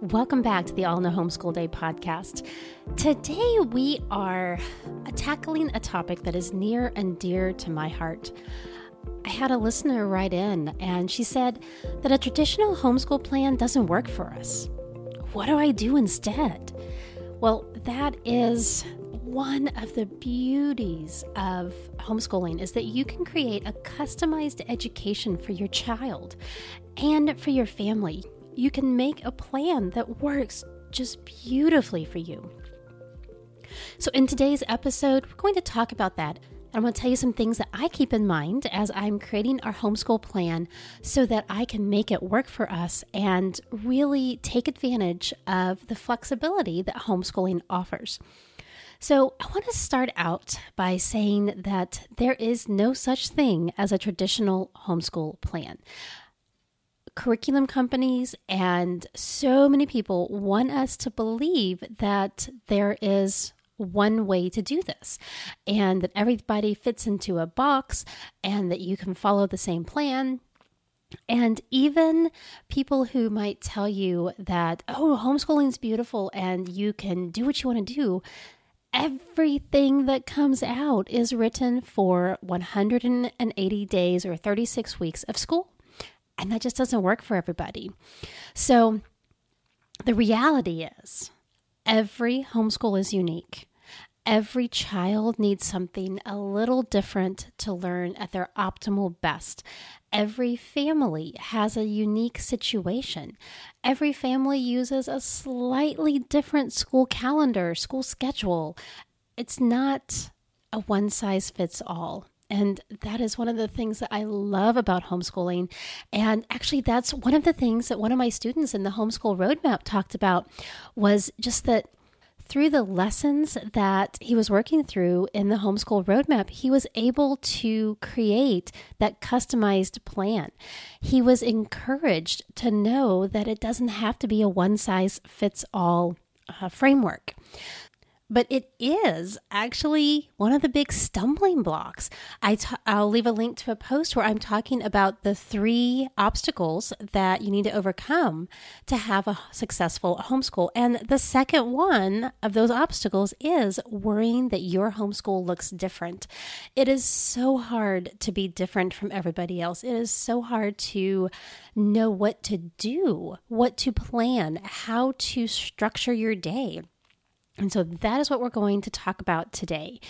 Welcome back to the All in a Homeschool Day podcast. Today we are tackling a topic that is near and dear to my heart. I had a listener write in and she said that a traditional homeschool plan doesn't work for us. What do I do instead? Well, that is one of the beauties of homeschooling is that you can create a customized education for your child and for your family. You can make a plan that works just beautifully for you. So, in today's episode, we're going to talk about that. I'm going to tell you some things that I keep in mind as I'm creating our homeschool plan so that I can make it work for us and really take advantage of the flexibility that homeschooling offers. So, I want to start out by saying that there is no such thing as a traditional homeschool plan. Curriculum companies and so many people want us to believe that there is one way to do this and that everybody fits into a box and that you can follow the same plan and even people who might tell you that, oh, homeschooling is beautiful and you can do what you want to do, everything that comes out is written for 180 days or 36 weeks of school. And that just doesn't work for everybody. So the reality is every homeschool is unique. Every child needs something a little different to learn at their optimal best. Every family has a unique situation. Every family uses a slightly different school calendar, school schedule. It's not a one size fits all. And that is one of the things that I love about homeschooling. And actually, that's one of the things that one of my students in the homeschool roadmap talked about was just that through the lessons that he was working through in the homeschool roadmap, he was able to create that customized plan. He was encouraged to know that it doesn't have to be a one size fits all uh, framework but it is actually one of the big stumbling blocks. i t- I'll leave a link to a post where I'm talking about the three obstacles that you need to overcome to have a successful homeschool. And the second one of those obstacles is worrying that your homeschool looks different. It is so hard to be different from everybody else. It is so hard to know what to do, what to plan, how to structure your day. And so that is what we're going to talk about today.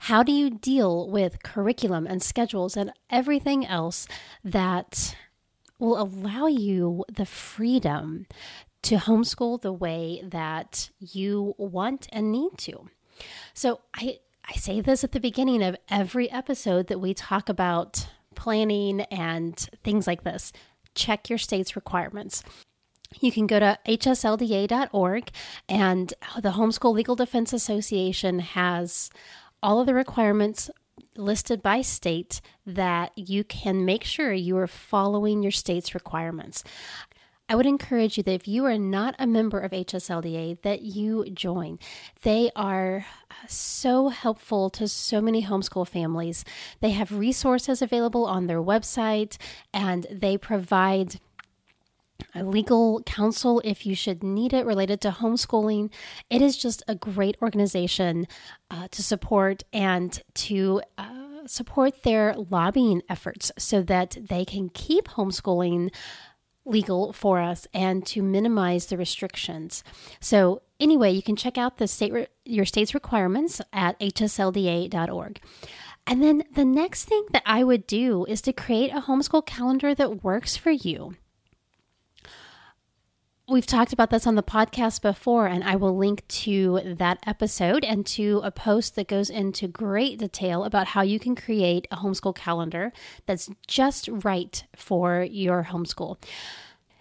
How do you deal with curriculum and schedules and everything else that will allow you the freedom to homeschool the way that you want and need to? So I I say this at the beginning of every episode that we talk about planning and things like this. Check your state's requirements you can go to hslda.org, and the Homeschool Legal Defense Association has all of the requirements listed by state that you can make sure you are following your state's requirements. I would encourage you that if you are not a member of HSLDA that you join. They are so helpful to so many homeschool families. They have resources available on their website and they provide legal counsel if you should need it related to homeschooling. It is just a great organization uh, to support and to uh, support their lobbying efforts so that they can keep homeschooling legal for us and to minimize the restrictions. So anyway, you can check out the state re- your state's requirements at hslda.org. And then the next thing that I would do is to create a homeschool calendar that works for you. We've talked about this on the podcast before, and I will link to that episode and to a post that goes into great detail about how you can create a homeschool calendar that's just right for your homeschool.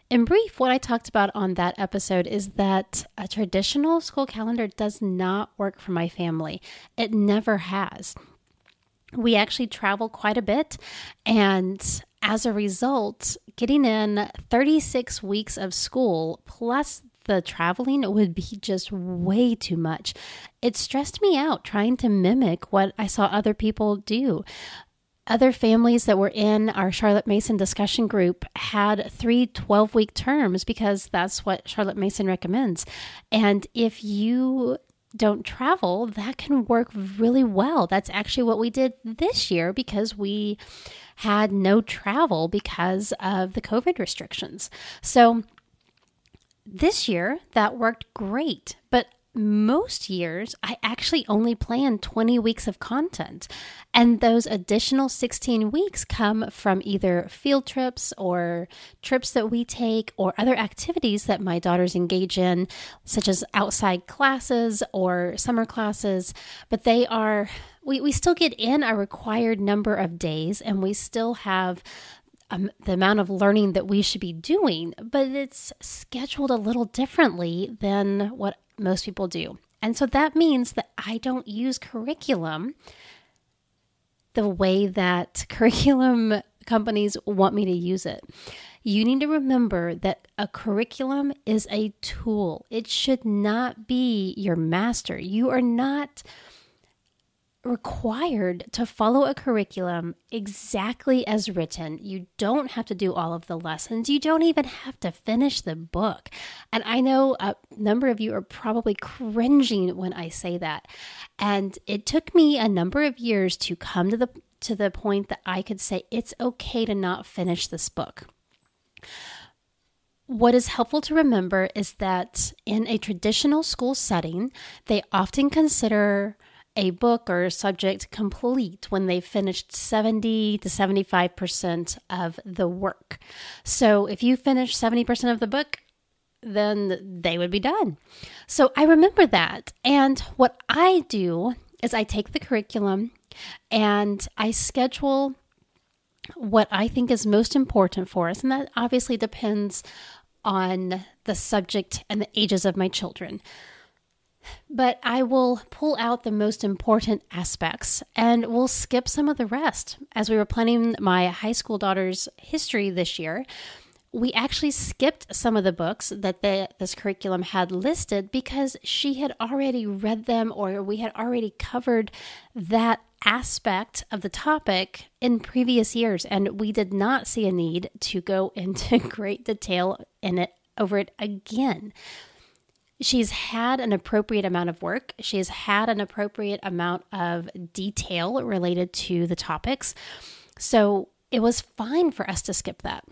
In brief, what I talked about on that episode is that a traditional school calendar does not work for my family. It never has. We actually travel quite a bit, and as a result, getting in 36 weeks of school plus the traveling would be just way too much. It stressed me out trying to mimic what I saw other people do. other families that were in our Charlotte Mason discussion group had three 12 week terms because that's what Charlotte Mason recommends. And if you don't travel, that can work really well. That's actually what we did this year because we had no travel because of the COVID restrictions. So this year that worked great, but most years, I actually only plan 20 weeks of content. And those additional 16 weeks come from either field trips or trips that we take or other activities that my daughters engage in, such as outside classes or summer classes. But they are, we, we still get in a required number of days and we still have um, the amount of learning that we should be doing, but it's scheduled a little differently than what most people do. And so that means that I don't use curriculum the way that curriculum companies want me to use it. You need to remember that a curriculum is a tool. It should not be your master. You are not required to follow a curriculum exactly as written. You don't have to do all of the lessons. You don't even have to finish the book. And I know a number of you are probably cringing when I say that. And it took me a number of years to come to the to the point that I could say it's okay to not finish this book. What is helpful to remember is that in a traditional school setting, they often consider a book or a subject complete when they've finished 70 to 75% of the work. So if you finish 70% of the book, then they would be done. So I remember that. And what I do is I take the curriculum and I schedule what I think is most important for us. And that obviously depends on the subject and the ages of my children but I will pull out the most important aspects and we'll skip some of the rest. As we were planning my high school daughter's history this year, we actually skipped some of the books that the, this curriculum had listed because she had already read them or we had already covered that aspect of the topic in previous years and we did not see a need to go into great detail in it over it again she's had an appropriate amount of work. She's had an appropriate amount of detail related to the topics. So it was fine for us to skip that.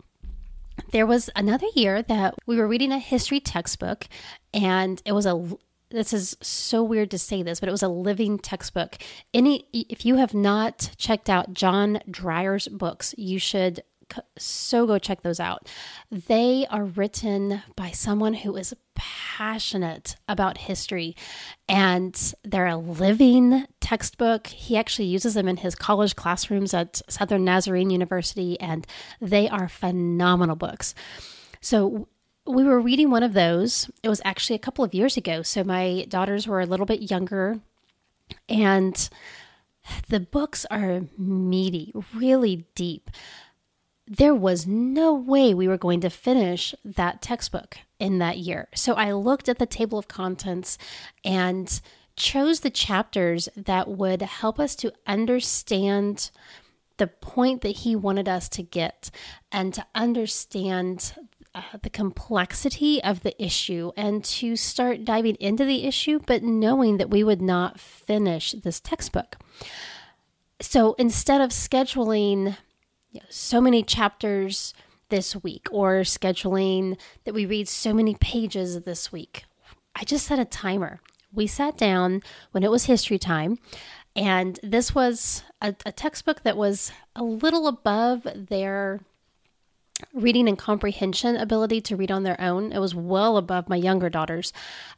There was another year that we were reading a history textbook, and it was a this is so weird to say this, but it was a living textbook. Any if you have not checked out John Dreyer's books, you should so go check those out. They are written by someone who is passionate about history and they're a living textbook. He actually uses them in his college classrooms at Southern Nazarene University and they are phenomenal books. So we were reading one of those. It was actually a couple of years ago. So my daughters were a little bit younger and the books are meaty, really deep there was no way we were going to finish that textbook in that year. So I looked at the table of contents and chose the chapters that would help us to understand the point that he wanted us to get and to understand uh, the complexity of the issue and to start diving into the issue, but knowing that we would not finish this textbook. So instead of scheduling so many chapters this week or scheduling that we read so many pages this week. I just set a timer. We sat down when it was history time, and this was a, a textbook that was a little above their reading and comprehension ability to read on their own. It was well above my younger daughters.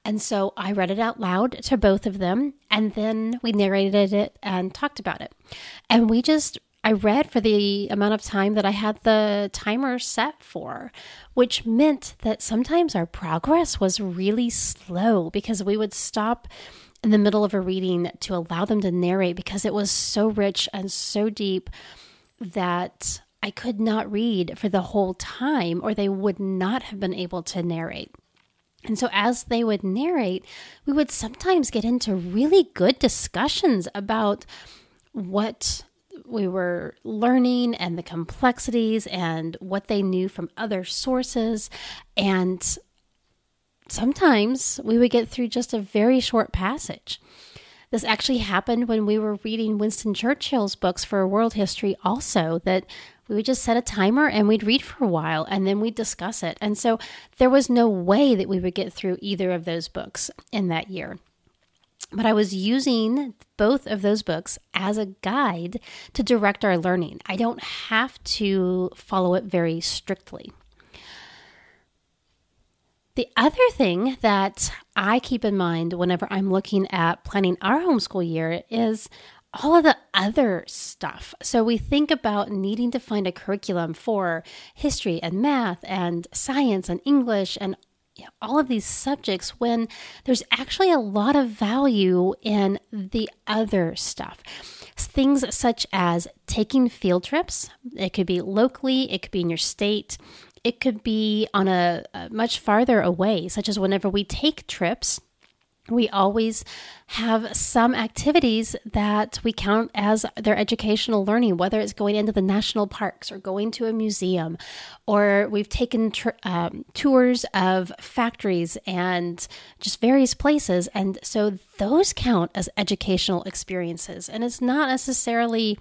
And so I read it out loud to both of them, and then we narrated it and talked about it. And we just I read for the amount of time that I had the timer set for, which meant that sometimes our progress was really slow because we would stop in the middle of a reading to allow them to narrate because it was so rich and so deep that I could not read for the whole time or they would not have been able to narrate. And so, as they would narrate, we would sometimes get into really good discussions about what we were learning and the complexities and what they knew from other sources. And sometimes we would get through just a very short passage. This actually happened when we were reading Winston Churchill's books for world history, also, that we would just set a timer and we'd read for a while and then we'd discuss it. And so there was no way that we would get through either of those books in that year. But I was using both of those books as a guide to direct our learning. I don't have to follow it very strictly. The other thing that I keep in mind whenever I'm looking at planning our homeschool year is all of the other stuff. So we think about needing to find a curriculum for history and math and science and English and all of these subjects when there's actually a lot of value in the other stuff. Things such as taking field trips, it could be locally, it could be in your state, it could be on a, a much farther away, such as whenever we take trips we always have some activities that we count as their educational learning, whether it's going into the national parks or going to a museum, or we've taken tr- um, tours of factories and just various places. And so those count as educational experiences. And it's not necessarily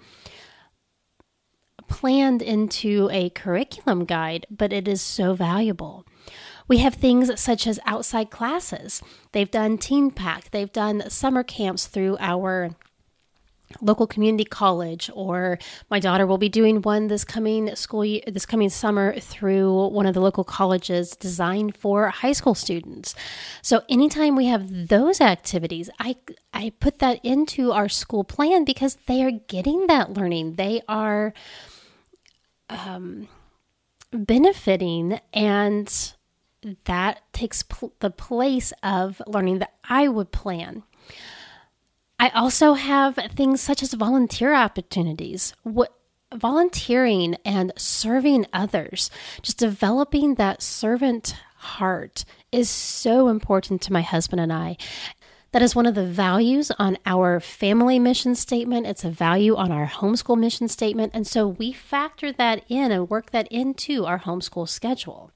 planned into a curriculum guide, but it is so valuable. We have things such as outside classes. They've done TeenPact, they've done summer camps through our local community college or my daughter will be doing one this coming school year, this coming summer through one of the local colleges designed for high school students. So anytime we have those activities, I I put that into our school plan because they are getting that learning. They are um, benefiting and that takes pl- the place of learning that I would plan. I also have things such as volunteer opportunities. What volunteering and serving others, just developing that servant heart is so important to my husband and I. That is one of the values on our family mission statement. It's a value on our homeschool mission statement. And so we factor that in and work that into our homeschool schedule.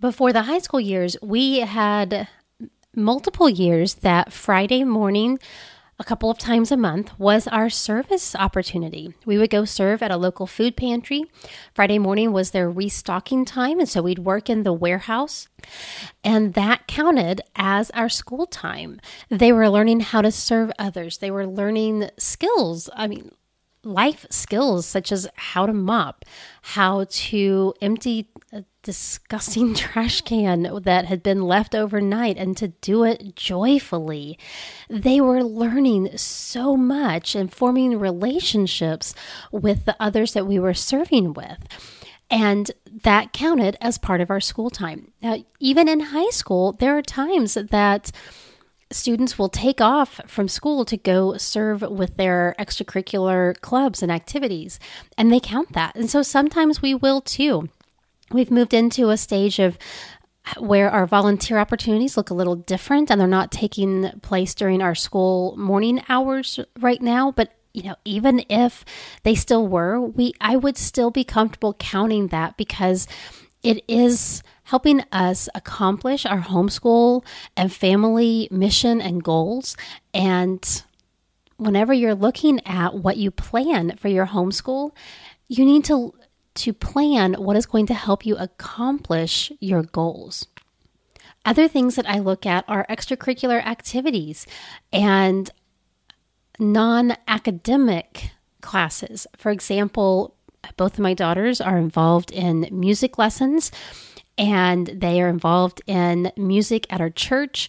Before the high school years, we had multiple years that Friday morning, a couple of times a month, was our service opportunity. We would go serve at a local food pantry. Friday morning was their restocking time, and so we'd work in the warehouse, and that counted as our school time. They were learning how to serve others, they were learning skills. I mean, life skills such as how to mop, how to empty a disgusting trash can that had been left overnight and to do it joyfully. They were learning so much and forming relationships with the others that we were serving with. And that counted as part of our school time. Now, even in high school, there are times that students will take off from school to go serve with their extracurricular clubs and activities, and they count that. And so sometimes we will too. We've moved into a stage of where our volunteer opportunities look a little different and they're not taking place during our school morning hours right now, but you know, even if they still were, we I would still be comfortable counting that because it is helping us accomplish our homeschool and family mission and goals. And whenever you're looking at what you plan for your homeschool, you need to to plan what is going to help you accomplish your goals. Other things that I look at are extracurricular activities and non academic classes. For example, both of my daughters are involved in music lessons and they are involved in music at our church.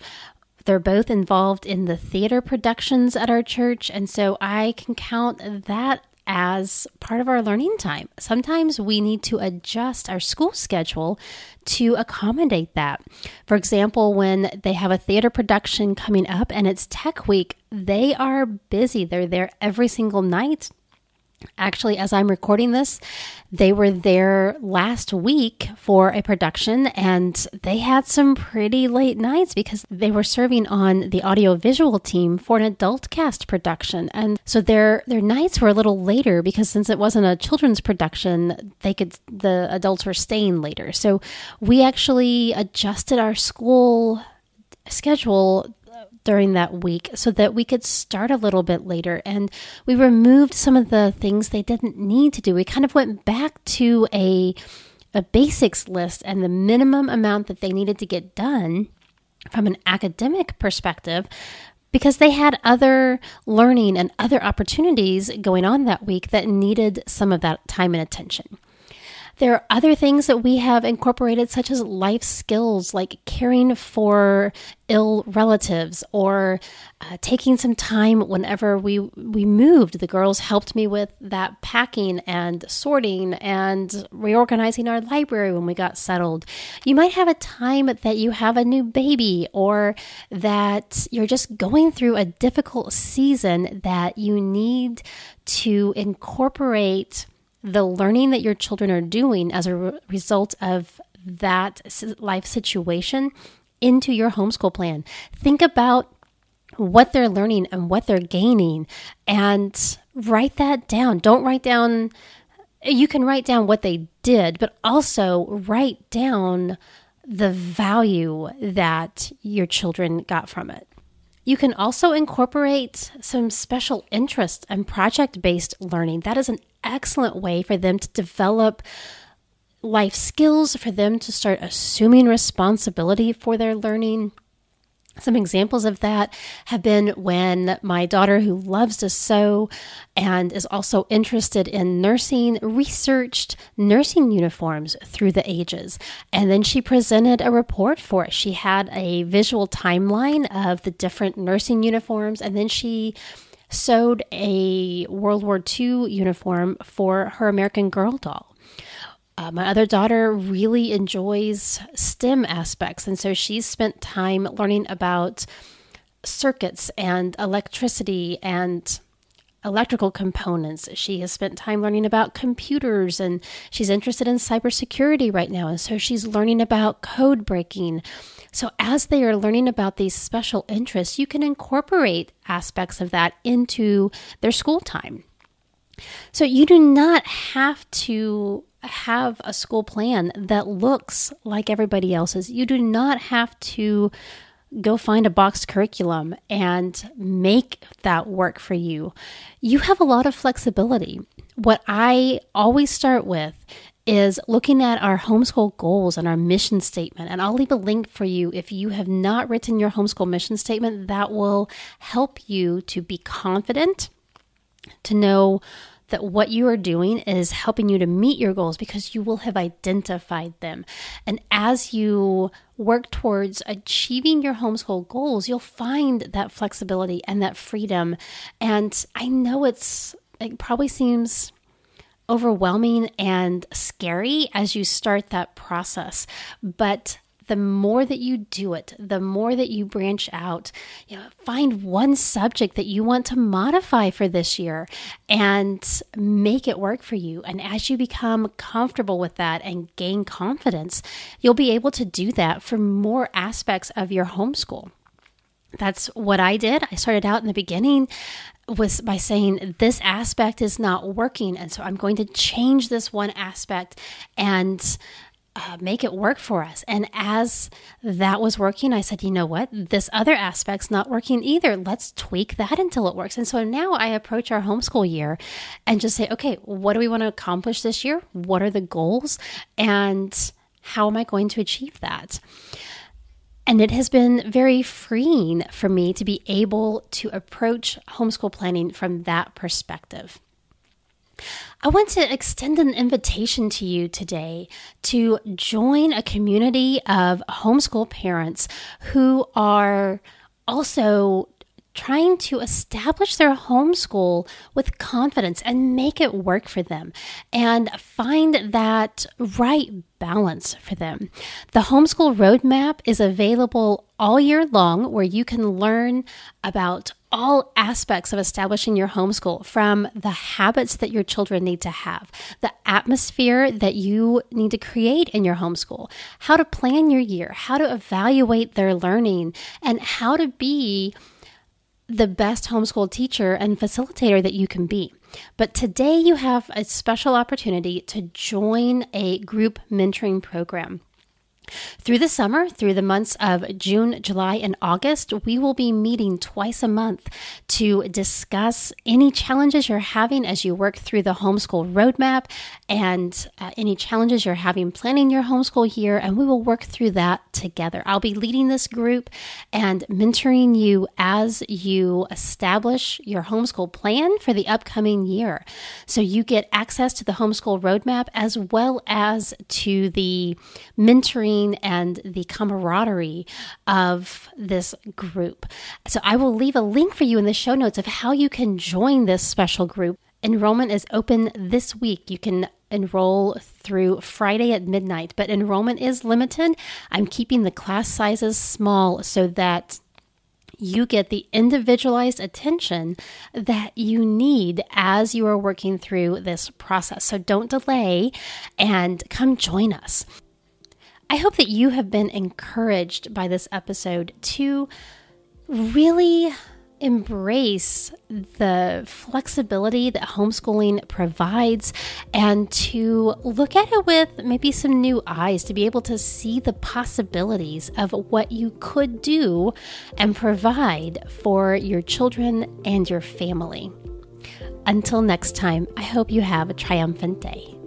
They're both involved in the theater productions at our church. And so I can count that as part of our learning time. Sometimes we need to adjust our school schedule to accommodate that. For example, when they have a theater production coming up and it's tech week, they are busy. They're there every single night Actually, as I'm recording this, they were there last week for a production and they had some pretty late nights because they were serving on the audiovisual team for an adult cast production. And so their their nights were a little later because since it wasn't a children's production, they could the adults were staying later. So we actually adjusted our school schedule during that week so that we could start a little bit later. And we removed some of the things they didn't need to do. We kind of went back to a a basics list and the minimum amount that they needed to get done from an academic perspective because they had other learning and other opportunities going on that week that needed some of that time and attention. There are other things that we have incorporated, such as life skills like caring for ill relatives or uh, taking some time whenever we we moved. The girls helped me with that packing and sorting and reorganizing our library when we got settled. You might have a time that you have a new baby or that you're just going through a difficult season that you need to incorporate the learning that your children are doing as a re- result of that life situation into your homeschool plan. Think about what they're learning and what they're gaining and write that down. Don't write down, you can write down what they did, but also write down the value that your children got from it. You can also incorporate some special interest and project based learning. That is an excellent way for them to develop life skills, for them to start assuming responsibility for their learning. Some examples of that have been when my daughter, who loves to sew and is also interested in nursing, researched nursing uniforms through the ages. And then she presented a report for it. She had a visual timeline of the different nursing uniforms, and then she sewed a World War II uniform for her American Girl doll. Uh, my other daughter really enjoys STEM aspects, and so she's spent time learning about circuits and electricity and electrical components. She has spent time learning about computers and she's interested in cybersecurity right now. And so she's learning about code breaking. So, as they are learning about these special interests, you can incorporate aspects of that into their school time. So, you do not have to have a school plan that looks like everybody else's. You do not have to go find a boxed curriculum and make that work for you. You have a lot of flexibility. What I always start with is looking at our homeschool goals and our mission statement. And I'll leave a link for you if you have not written your homeschool mission statement that will help you to be confident, to know that what you are doing is helping you to meet your goals because you will have identified them. And as you work towards achieving your homeschool goals, you'll find that flexibility and that freedom. And I know it's, it probably seems overwhelming and scary as you start that process, but the more that you do it, the more that you branch out, you know, find one subject that you want to modify for this year and make it work for you. And as you become comfortable with that and gain confidence, you'll be able to do that for more aspects of your homeschool. That's what I did. I started out in the beginning was by saying this aspect is not working and so I'm going to change this one aspect and uh, make it work for us. And as that was working, I said, you know what? This other aspect's not working either. Let's tweak that until it works. And so now I approach our homeschool year and just say, okay, what do we want to accomplish this year? What are the goals? And how am I going to achieve that? And it has been very freeing for me to be able to approach homeschool planning from that perspective. I want to extend an invitation to you today to join a community of homeschool parents who are also trying to establish their homeschool with confidence and make it work for them and find that right balance for them. The homeschool roadmap is available all year long where you can learn about all aspects of establishing your homeschool from the habits that your children need to have, the atmosphere that you need to create in your homeschool, how to plan your year, how to evaluate their learning, and how to be the best homeschool teacher and facilitator that you can be. But today you have a special opportunity to join a group mentoring program. Through the summer, through the months of June, July, and August, we will be meeting twice a month to discuss any challenges you're having as you work through the homeschool roadmap and uh, any challenges you're having planning your homeschool year. And we will work through that together. I'll be leading this group and mentoring you as you establish your homeschool plan for the upcoming year. So you get access to the homeschool roadmap as well as to the mentoring and the camaraderie of this group. So I will leave a link for you in the show notes of how you can join this special group. Enrollment is open this week. You can enroll through Friday at midnight, but enrollment is limited. I'm keeping the class sizes small so that you get the individualized attention that you need as you are working through this process. So don't delay and come join us. I hope that you have been encouraged by this episode to really embrace the flexibility that homeschooling provides and to look at it with maybe some new eyes to be able to see the possibilities of what you could do and provide for your children and your family. Until next time, I hope you have a triumphant day.